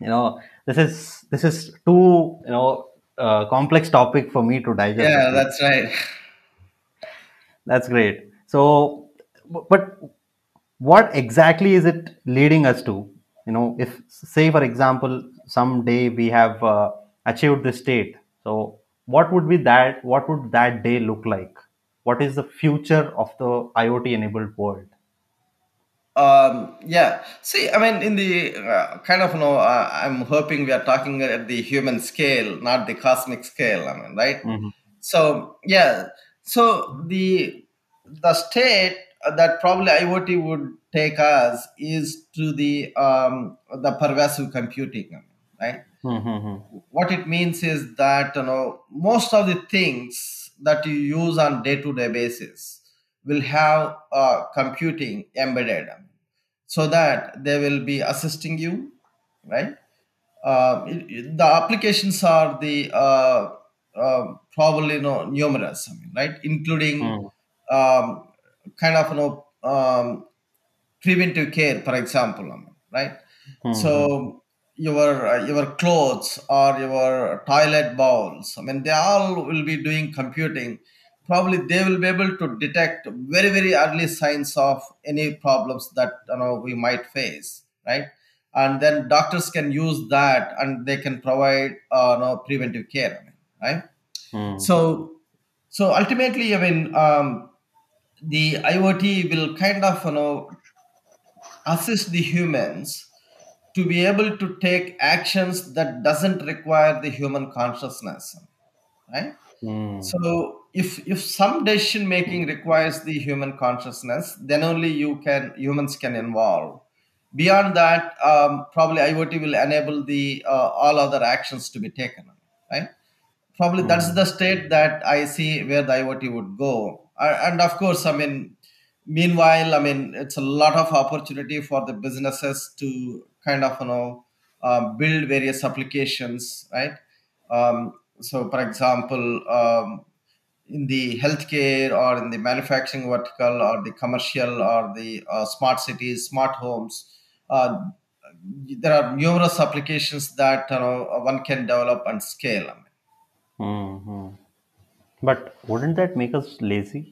you know, this is this is too you know uh, complex topic for me to digest. yeah Actually, that's right that's great. So, but what exactly is it leading us to you know if say for example someday we have uh, achieved this state so what would be that what would that day look like what is the future of the iot enabled world Um, yeah. See, I mean, in the uh, kind of, you know, uh, I'm hoping we are talking at the human scale, not the cosmic scale. I mean, right? hmm So, yeah. So the the state that probably IoT would take us is to the um, the pervasive computing, right? hmm what it means is that you know most of the things that you use on day to day basis will have uh, computing embedded. So that they will be assisting you right? Uh, it- it- the applications are the uh, uh, probably you know, numerous I mean, right? Including um, kind of you know um, preventive care for example I mean, right? Hmm. So your uh, your clothes or your toilet bowls i mean they all will be doing computing. Probably they will be able to detect very very early signs of any problems that you know we might face right? And then doctors can use that and they can provide uh, you know, preventive care I mean, right? Hmm. So so ultimately i mean um, the iot will kind of you know assist the humans to be able to take actions that doesn't require the human consciousness right? Hmm. So if if some decision making requires the human consciousness then only you can humans can involve. Beyond that um, probably iot will enable the uh, all other actions to be taken right? Probably that's hmm. the state that I see where the IoT would go. And of course, I mean, meanwhile, I mean, it's a lot of opportunity for the businesses to kind of, you know, um, build various applications, right? Um, so, for example, um, in the healthcare or in the manufacturing vertical or the commercial or the uh, smart cities, smart homes, uh, there are numerous applications that you know one can develop and scale. hmm hmm. But wouldn't that make us lazy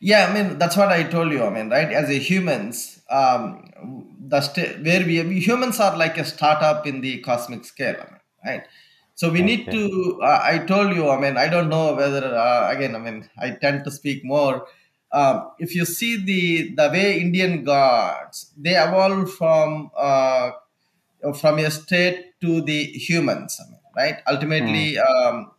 Yeah, I mean that's what I told you. I mean, right? As a humans, um, the st- where we, we humans are like a startup in the cosmic scale. I mean, right? So we need okay to. Uh, I told you. I mean, I don't know whether uh, again. I mean, I tend to speak more. Um, if you see the the way Indian gods, they evolved from uh, from a state to the humans. I mean, right? Ultimately, um,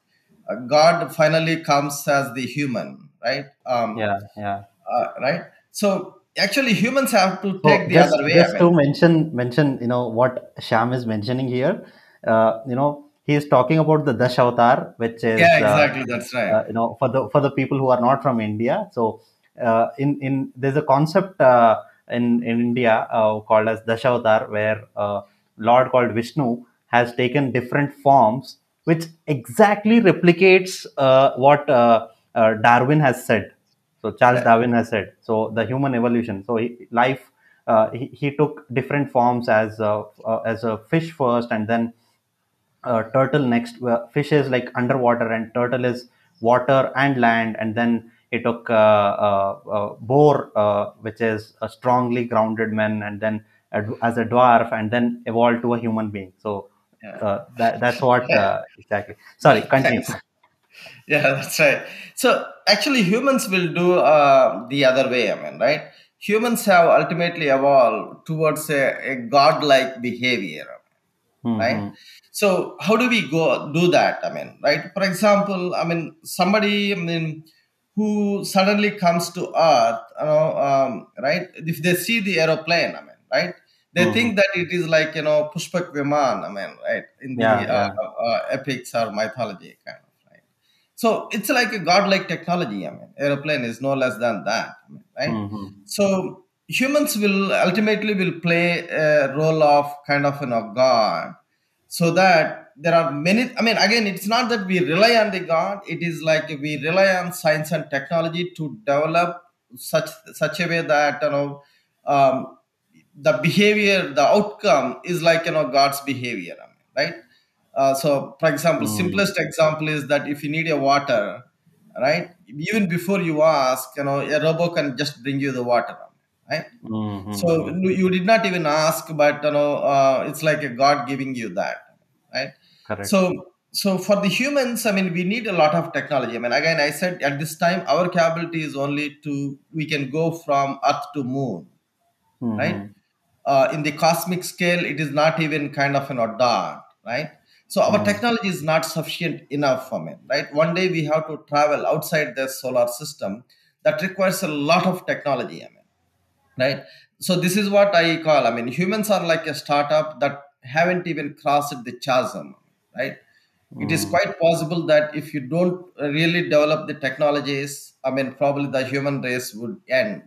uh, God finally comes as the human, right? Um, yeah yeah uh, right? So actually, humans have to So take the just other way. I just to mention mention you know what Syam is mentioning here, uh, you know he is talking about the Dash Avatar, which yeah, is uh, exactly. That's right. uh, you know for the for the people who are not from India. So uh, in in there's a concept uh, in in India uh, called as Dash Avatar, where uh, Lord called Vishnu has taken different forms, which exactly replicates uh, what uh, uh, Darwin has said So Charles Yeah. Darwin has said. So the human evolution. So he, life. Uh, he, he took different forms as a, uh, as a fish first, and then uh, turtle next. Fish is like underwater, and turtle is water and land. And then he took uh, uh, uh, boar, uh, which is a strongly grounded man, and then ad- as a dwarf, and then evolved to a human being. So Yeah. uh, that that's what uh, exactly. Sorry, continue. Thanks. Yeah, that's right. So actually, humans will do uh, the other way. I mean, right? Humans have ultimately evolved towards a, a godlike behavior, right? hmm So how do we go do that? I mean, right? For example, I mean, somebody, I mean, who suddenly comes to Earth, you know, um, right? If they see the aeroplane, I mean, right? They hmm think that it is like you know Pushpak Viman, I mean, right? In the Yeah, uh, yeah. uh, epics or mythology, kind of, right? So it's like a godlike technology. I mean, aeroplane is no less than that, I mean, right? hmm So humans will ultimately will play a role of kind of you know God, so that there are many. I mean, again, it's not that we rely on the God. It is like we rely on science and technology to develop such such a way that you know um, the behavior, the outcome is like you know God's behavior, I mean, right? Uh, so, for example, hmm simplest example is that if you need a water, right? Even before you ask, you know, a robot can just bring you the water, right? So hmm you you did not even ask, but you know, uh, it's like a God giving you that, right? Correct. So, so for the humans, I mean, we need a lot of technology. I mean, again, I said at this time, our capability is only to we can go from Earth to Moon, right? Uh, in the cosmic scale, it is not even kind of an know dot, right? So our hmm technology is not sufficient enough for it, right? One day we have to travel outside the solar system. That requires a lot of technology, I mean, right? So this is what I call. I mean, humans are like a startup that haven't even crossed the chasm, right? It is hmm quite possible that if you don't really develop the technologies, I mean, probably the human race would end,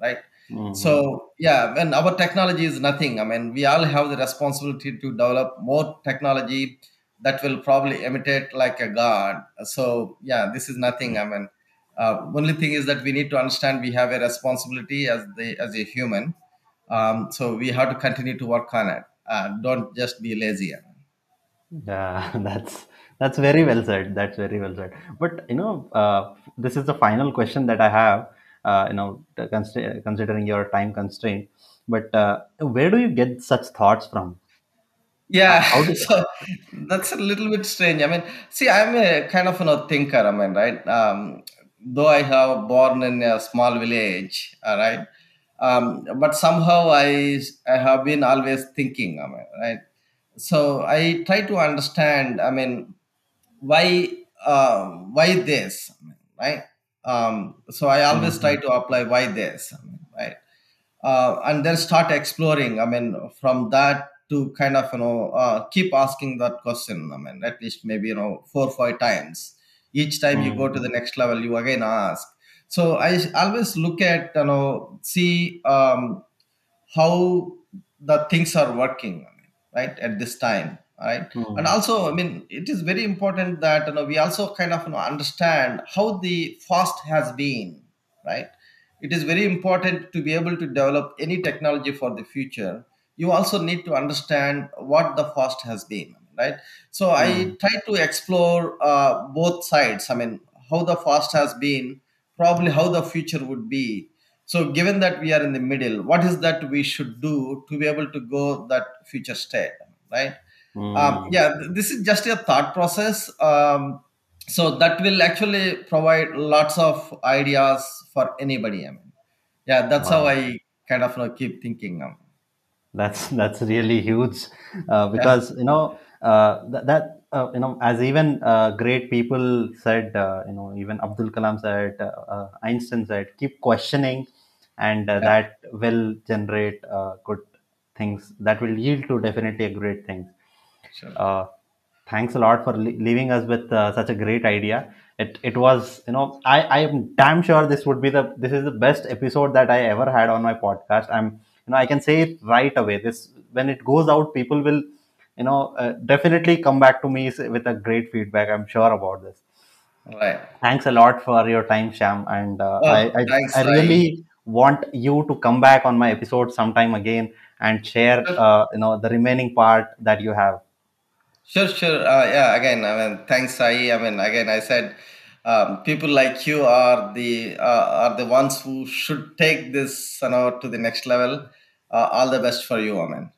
right? Hmm So yeah, when our technology is nothing, I mean, we all have the responsibility to develop more technology that will probably imitate like a god. So yeah, this is nothing. I mean, uh, only thing is that we need to understand we have a responsibility as the as a human. Um, so we have to continue to work on it. Uh, don't just be lazy. I mean. Yeah, that's that's very well said. That's very well said. But you know, uh, this is the final question that I have. Uh, you know, const- considering your time constraint, but uh, where do you get such thoughts from? Uh, Yeah, how do? so that's a little bit strange. I mean, see, I'm a kind of you know thinker. I mean, right? Um, though I have born in a small village, all right, um, but somehow I I have been always thinking. I mean, right? So I try to understand. I mean, why um, why this, right? Um, so I always try Mhm. to apply why this, right? uh, and then start exploring i mean from that to kind of you know uh, keep asking that question i mean at least maybe you know four or five times each time you go to the next level you again ask so i always look at you know see um, how the things are working right at this time right and Mhm. also i mean it is very important that you know we also kind of you know understand how the fast has been right it is very important to be able to develop any technology for the future you also need to understand what the fast has been right so i Mhm. try to explore uh, both sides i mean how the fast has been probably how the future would be so, given that we are in the middle, what is that we should do to be able to go that future state, right? Um, Mhm. yeah, this is just a thought process. Um, so that will actually provide lots of ideas for anybody. I mean, yeah, that's how I kind of you know, keep thinking. Um, That's that's really huge, uh, yeah, because you know uh, that, that uh, you know as even uh, great people said, uh, you know even Abdul Kalam said, uh, uh, Einstein said, keep questioning, and yeah, that will generate uh, good things. That will yield to definitely a great things. Sure. Uh, thanks a lot for le- leaving us with uh, such a great idea. It it was you know I I am damn sure this would be the this is the best episode that I ever had on my podcast. I'm you know I can say it right away. This when it goes out, people will you know uh, definitely come back to me with a great feedback. I'm sure about this. Right. Thanks a lot for your time, Syam, and uh, Oh, I, I, thanks, I Sai. really want you to come back on my episode sometime again and share, uh, you know, the remaining part that you have. Sure, sure. Uh, yeah, again, I mean, thanks, Sai. I mean, again, I said um, people like you are the uh, are the ones who should take this, you know, to the next level. Uh, all the best for you, I mean.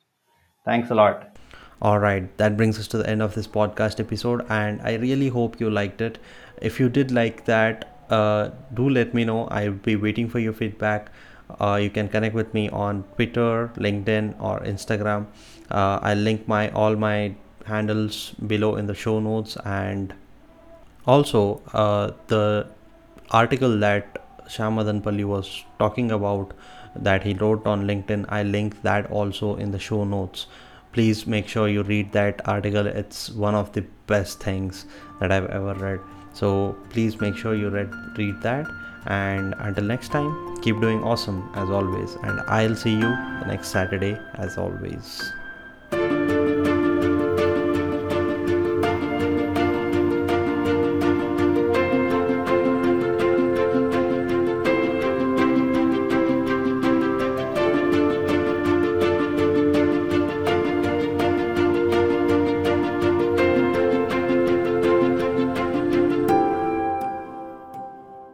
Thanks a lot. All right, that brings us to the end of this podcast episode, and I really hope you liked it. If you did like that, uh, do let me know. I'll be waiting for your feedback. Uh, you can connect with me on Twitter, LinkedIn, or Instagram. Uh, I'll link my all my handles below in the show notes, and also uh, the article that Syam Madanapalli was talking about that he wrote on LinkedIn, I link that also in the show notes. Please make sure you read that article. It's one of the best things that I've ever read. So please make sure you read read that. And until next time, keep doing awesome as always. And I'll see you next Saturday as always.